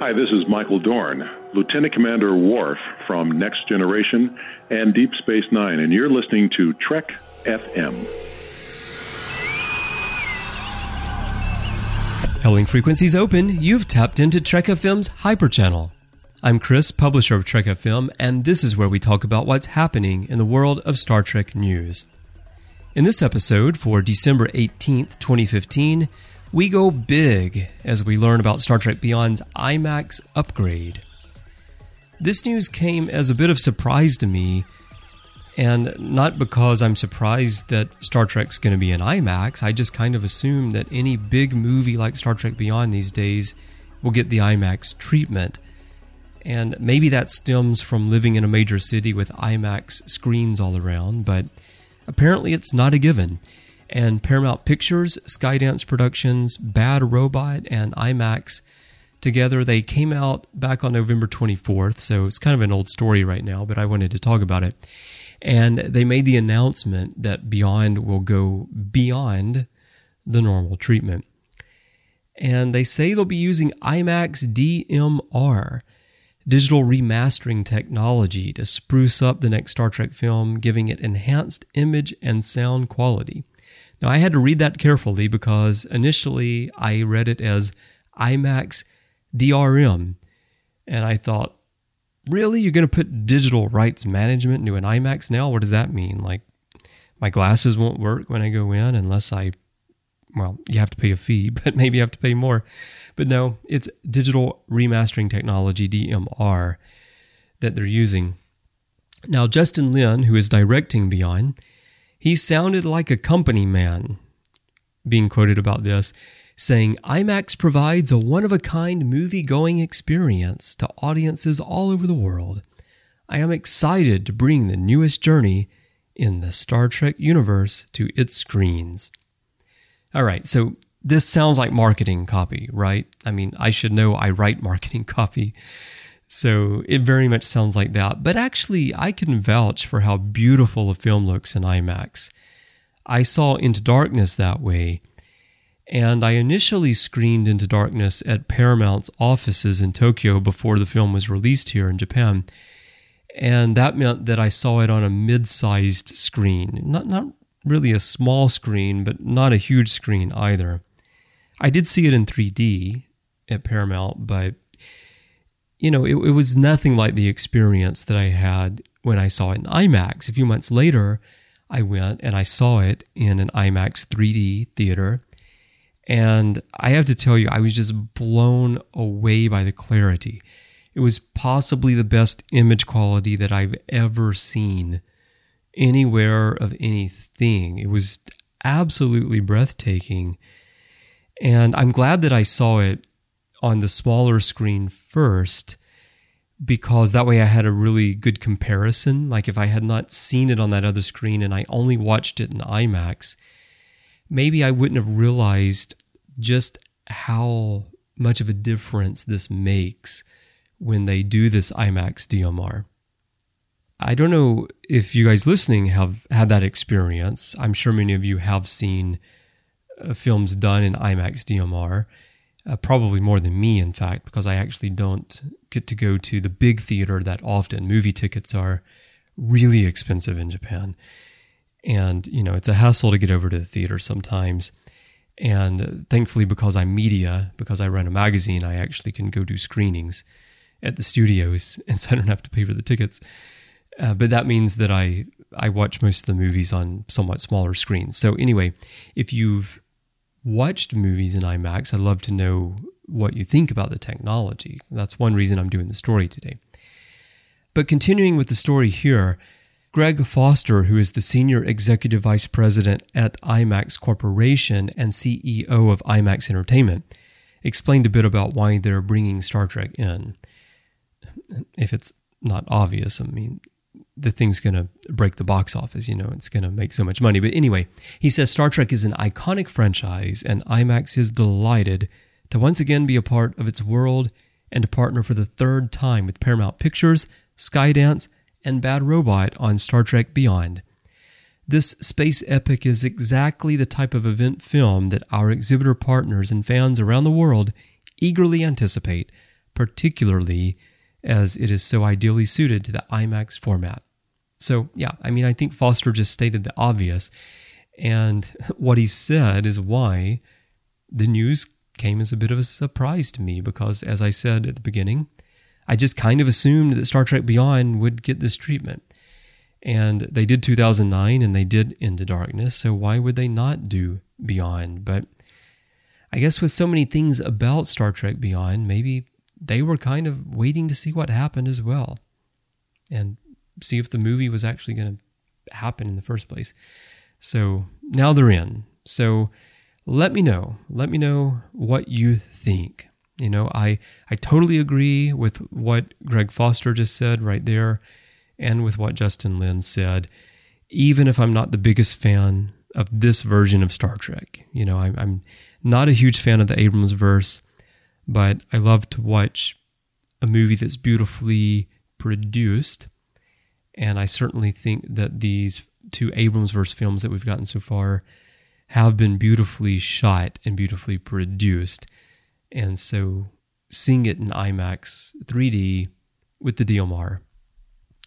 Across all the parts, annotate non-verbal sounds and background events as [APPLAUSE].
Hi, this is Michael Dorn, Lieutenant Commander Worf from Next Generation and Deep Space Nine, and you're listening to Trek FM. Hailing frequencies open, you've tapped into Trek FM's Hyper Channel. I'm Chris, publisher of Trek FM, and this is where we talk about what's happening in the world of Star Trek news. In this episode for December 18th, 2015, we go big as we learn about Star Trek Beyond's IMAX upgrade. This news came as a bit of surprise to me, and not because I'm surprised that Star Trek's going to be in IMAX. I just kind of assume that any big movie like Star Trek Beyond these days will get the IMAX treatment. And maybe that stems from living in a major city with IMAX screens all around, but apparently it's not a given and Paramount Pictures, Skydance Productions, Bad Robot, and IMAX. Together, they came out back on November 24th, so it's kind of an old story right now, but I wanted to talk about it. And they made the announcement that Beyond will go beyond the normal treatment. And they say they'll be using IMAX DMR, digital remastering technology, to spruce up the next Star Trek film, giving it enhanced image and sound quality. Now, I had to read that carefully because initially I read it as IMAX DRM. And I thought, really? You're going to put digital rights management into an IMAX now? What does that mean? Like, my glasses won't work when I go in unless I, well, you have to pay a fee, [LAUGHS] but maybe you have to pay more. But no, it's digital remastering technology, DMR, that they're using. Now, Justin Lin, who is directing Beyond, he sounded like a company man, being quoted about this, saying IMAX provides a one of a kind movie going experience to audiences all over the world. I am excited to bring the newest journey in the Star Trek universe to its screens. All right, so this sounds like marketing copy, right? I mean, I should know I write marketing [LAUGHS] copy. So it very much sounds like that. But actually, I can vouch for how beautiful a film looks in IMAX. I saw Into Darkness that way, and I initially screened Into Darkness at Paramount's offices in Tokyo before the film was released here in Japan. And that meant that I saw it on a mid sized screen. Not, not really a small screen, but not a huge screen either. I did see it in 3D at Paramount, but you know, it, it was nothing like the experience that I had when I saw it in IMAX. A few months later, I went and I saw it in an IMAX 3D theater. And I have to tell you, I was just blown away by the clarity. It was possibly the best image quality that I've ever seen anywhere of anything. It was absolutely breathtaking. And I'm glad that I saw it on the smaller screen first because that way I had a really good comparison. Like if I had not seen it on that other screen and I only watched it in IMAX, maybe I wouldn't have realized just how much of a difference this makes when they do this IMAX DMR. I don't know if you guys listening have had that experience. I'm sure many of you have seen uh, films done in IMAX DMR uh, probably more than me, in fact, because I actually don't get to go to the big theater that often. Movie tickets are really expensive in Japan. And, you know, it's a hassle to get over to the theater sometimes. And thankfully, because I'm media, because I run a magazine, I actually can go do screenings at the studios, [LAUGHS] and so I don't have to pay for the tickets. Uh, but that means that I I watch most of the movies on somewhat smaller screens. So anyway, if you've watched movies in IMAX, I'd love to know what you think about the technology. That's one reason I'm doing the story today. But continuing with the story here, Greg Foster, who is the Senior Executive Vice President at IMAX Corporation and CEO of IMAX Entertainment, explained a bit about why they're bringing Star Trek in. If it's not obvious, I mean, the thing's going to break the box office. You know, it's going to make so much money. But anyway, he says Star Trek is an iconic franchise, and IMAX is delighted to once again be a part of its world and to partner for the third time with Paramount Pictures, Skydance, and Bad Robot on Star Trek Beyond. This space epic is exactly the type of event film that our exhibitor partners and fans around the world eagerly anticipate particularly as it is so ideally suited to the IMAX format. So, yeah, I mean, I think Foster just stated the obvious. And [LAUGHS] what he said is why the news came as a bit of a surprise to me because, as I said at the beginning, I just kind of assumed that Star Trek Beyond would get this treatment. And they did 2009 and they did Into Darkness, so why would they not do Beyond? But I guess with so many things about Star Trek Beyond, maybe they were kind of waiting to see what happened as well and see if the movie was actually going to happen in the first place. So now they're in. So let me know. Let me know what you think. You know, I I totally agree with what Greg Foster just said right there and with what Justin Lin said. Even if I'm not the biggest fan of this version of Star Trek, you know, I'm, I'm not a huge fan of the Abrams verse, but I love to watch a movie that's beautifully produced. And I certainly think that these two Abrams verse films that we've gotten so far have been beautifully shot and beautifully produced. And so seeing it in IMAX 3D with the DMR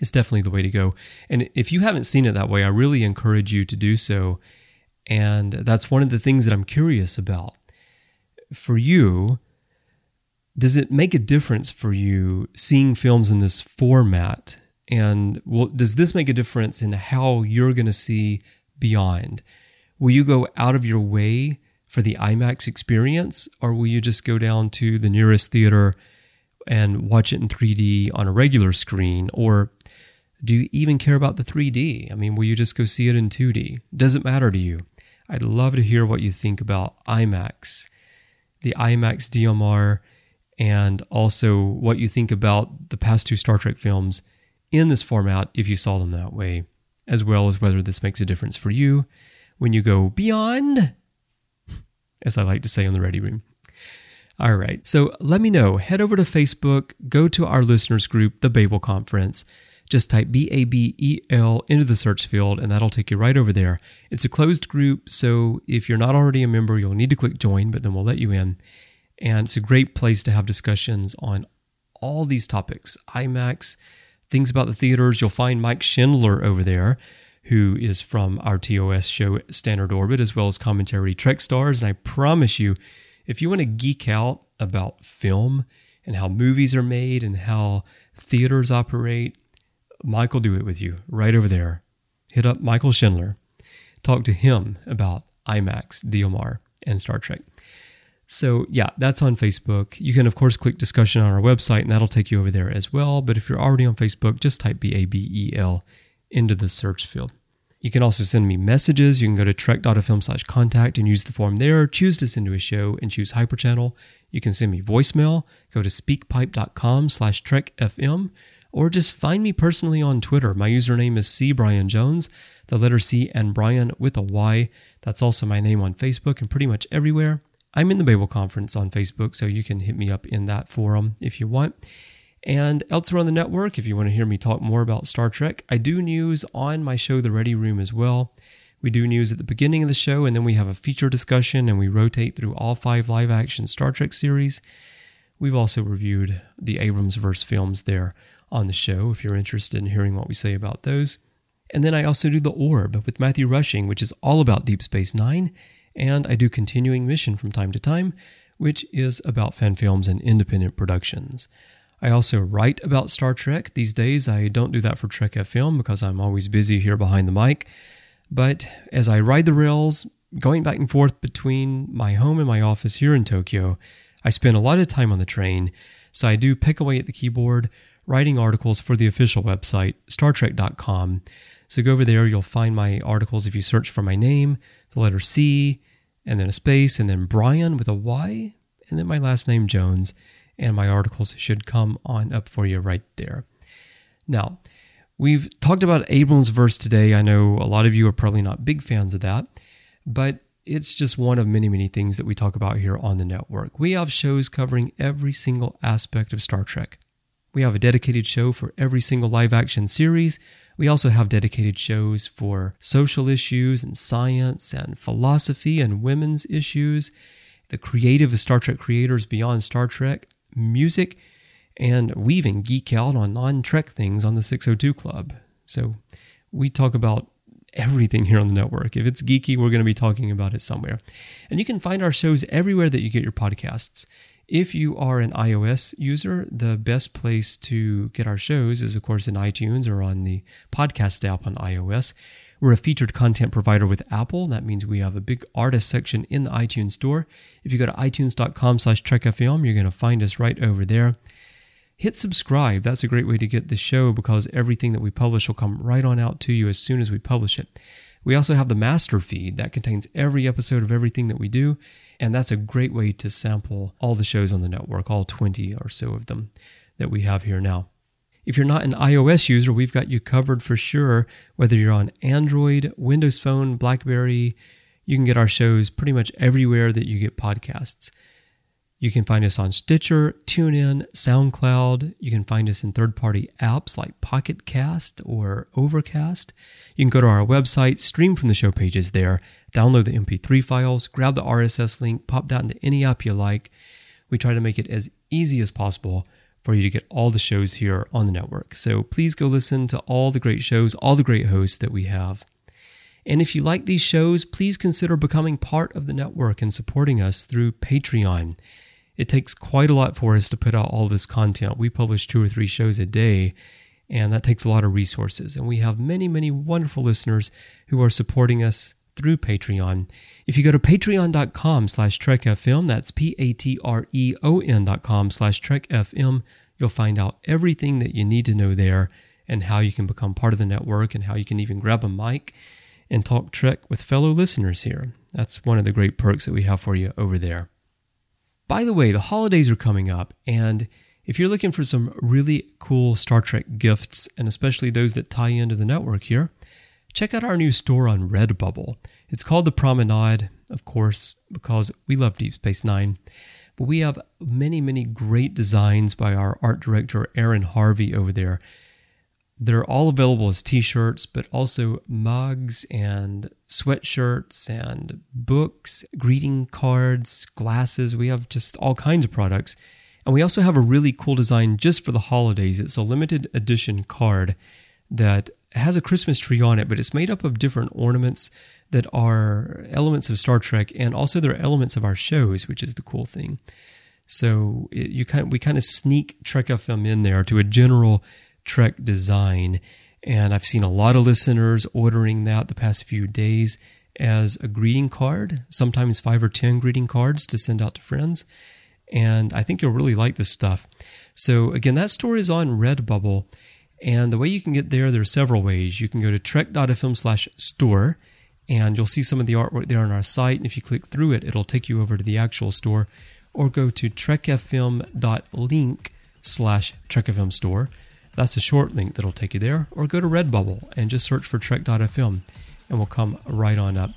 is definitely the way to go. And if you haven't seen it that way, I really encourage you to do so. And that's one of the things that I'm curious about. For you, does it make a difference for you seeing films in this format? And well, does this make a difference in how you're going to see Beyond? Will you go out of your way for the IMAX experience, or will you just go down to the nearest theater and watch it in 3D on a regular screen? Or do you even care about the 3D? I mean, will you just go see it in 2D? Does it matter to you? I'd love to hear what you think about IMAX, the IMAX DMR, and also what you think about the past two Star Trek films in this format if you saw them that way, as well as whether this makes a difference for you when you go beyond, as I like to say on the Ready Room. All right, so let me know. Head over to Facebook, go to our listeners group, the Babel Conference. Just type B A B E L into the search field, and that'll take you right over there. It's a closed group, so if you're not already a member, you'll need to click join, but then we'll let you in. And it's a great place to have discussions on all these topics IMAX, things about the theaters. You'll find Mike Schindler over there who is from our TOS show Standard Orbit, as well as commentary Trek Stars. And I promise you, if you want to geek out about film and how movies are made and how theaters operate, Mike will do it with you right over there. Hit up Michael Schindler. Talk to him about IMAX, DMR, and Star Trek. So, yeah, that's on Facebook. You can, of course, click discussion on our website, and that'll take you over there as well. But if you're already on Facebook, just type B A B E L into the search field. You can also send me messages. You can go to trek.fm slash contact and use the form there. Choose to send to a show and choose Hyperchannel. You can send me voicemail. Go to speakpipe.com slash trekfm or just find me personally on Twitter. My username is C. Bryan Jones, the letter C and Brian with a Y. That's also my name on Facebook and pretty much everywhere. I'm in the Babel Conference on Facebook, so you can hit me up in that forum if you want. And elsewhere on the network, if you want to hear me talk more about Star Trek, I do news on my show, The Ready Room, as well. We do news at the beginning of the show, and then we have a feature discussion, and we rotate through all five live action Star Trek series. We've also reviewed the Abrams verse films there on the show if you're interested in hearing what we say about those. And then I also do The Orb with Matthew Rushing, which is all about Deep Space Nine. And I do Continuing Mission from time to time, which is about fan films and independent productions. I also write about Star Trek. These days, I don't do that for Trek FM because I'm always busy here behind the mic. But as I ride the rails, going back and forth between my home and my office here in Tokyo, I spend a lot of time on the train. So I do pick away at the keyboard, writing articles for the official website, StarTrek.com. So go over there, you'll find my articles if you search for my name, the letter C, and then a space, and then Brian with a Y, and then my last name, Jones and my articles should come on up for you right there. Now, we've talked about Abrams verse today. I know a lot of you are probably not big fans of that, but it's just one of many, many things that we talk about here on the network. We have shows covering every single aspect of Star Trek. We have a dedicated show for every single live action series. We also have dedicated shows for social issues and science and philosophy and women's issues, the creative Star Trek creators beyond Star Trek, music, And we even geek out on non Trek things on the 602 Club. So we talk about everything here on the network. If it's geeky, we're going to be talking about it somewhere. And you can find our shows everywhere that you get your podcasts. If you are an iOS user, the best place to get our shows is, of course, in iTunes or on the podcast app on iOS. We're a featured content provider with Apple. That means we have a big artist section in the iTunes store. If you go to itunes.com slash trekfm, you're going to find us right over there. Hit subscribe. That's a great way to get the show because everything that we publish will come right on out to you as soon as we publish it. We also have the master feed that contains every episode of everything that we do, and that's a great way to sample all the shows on the network, all 20 or so of them that we have here now. If you're not an iOS user, we've got you covered for sure. Whether you're on Android, Windows Phone, Blackberry, you can get our shows pretty much everywhere that you get podcasts. You can find us on Stitcher, TuneIn, SoundCloud. You can find us in third party apps like Pocket Cast or Overcast. You can go to our website, stream from the show pages there, download the MP3 files, grab the RSS link, pop that into any app you like. We try to make it as easy as possible for you to get all the shows here on the network. So please go listen to all the great shows, all the great hosts that we have. And if you like these shows, please consider becoming part of the network and supporting us through Patreon. It takes quite a lot for us to put out all this content. We publish two or three shows a day, and that takes a lot of resources. And we have many, many wonderful listeners who are supporting us through Patreon. If you go to patreon.com slash trekfm, that's P-A-T-R-E-O-N dot com slash trekfm, you'll find out everything that you need to know there and how you can become part of the network and how you can even grab a mic and talk Trek with fellow listeners here. That's one of the great perks that we have for you over there. By the way, the holidays are coming up, and if you're looking for some really cool Star Trek gifts, and especially those that tie into the network here, check out our new store on Redbubble. It's called The Promenade, of course, because we love Deep Space Nine. But we have many, many great designs by our art director, Aaron Harvey, over there. They're all available as t shirts, but also mugs and sweatshirts and books, greeting cards, glasses. We have just all kinds of products. And we also have a really cool design just for the holidays. It's a limited edition card that has a Christmas tree on it, but it's made up of different ornaments that are elements of Star Trek, and also they're elements of our shows, which is the cool thing. So it, you kind of, we kind of sneak Trek FM in there to a general Trek design. And I've seen a lot of listeners ordering that the past few days as a greeting card, sometimes five or 10 greeting cards to send out to friends. And I think you'll really like this stuff. So, again, that store is on Redbubble. And the way you can get there, there are several ways. You can go to trek.fm slash store, and you'll see some of the artwork there on our site. And if you click through it, it'll take you over to the actual store. Or go to trekfm.link slash trekfm store. That's a short link that'll take you there. Or go to Redbubble and just search for Trek.fm and we'll come right on up.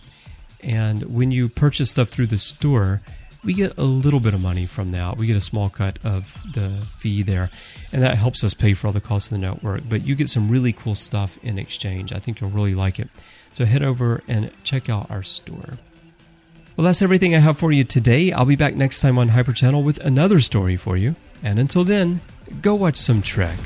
And when you purchase stuff through the store, we get a little bit of money from that. We get a small cut of the fee there, and that helps us pay for all the costs of the network. But you get some really cool stuff in exchange. I think you'll really like it. So head over and check out our store. Well, that's everything I have for you today. I'll be back next time on Hyper Channel with another story for you. And until then, go watch some Trek.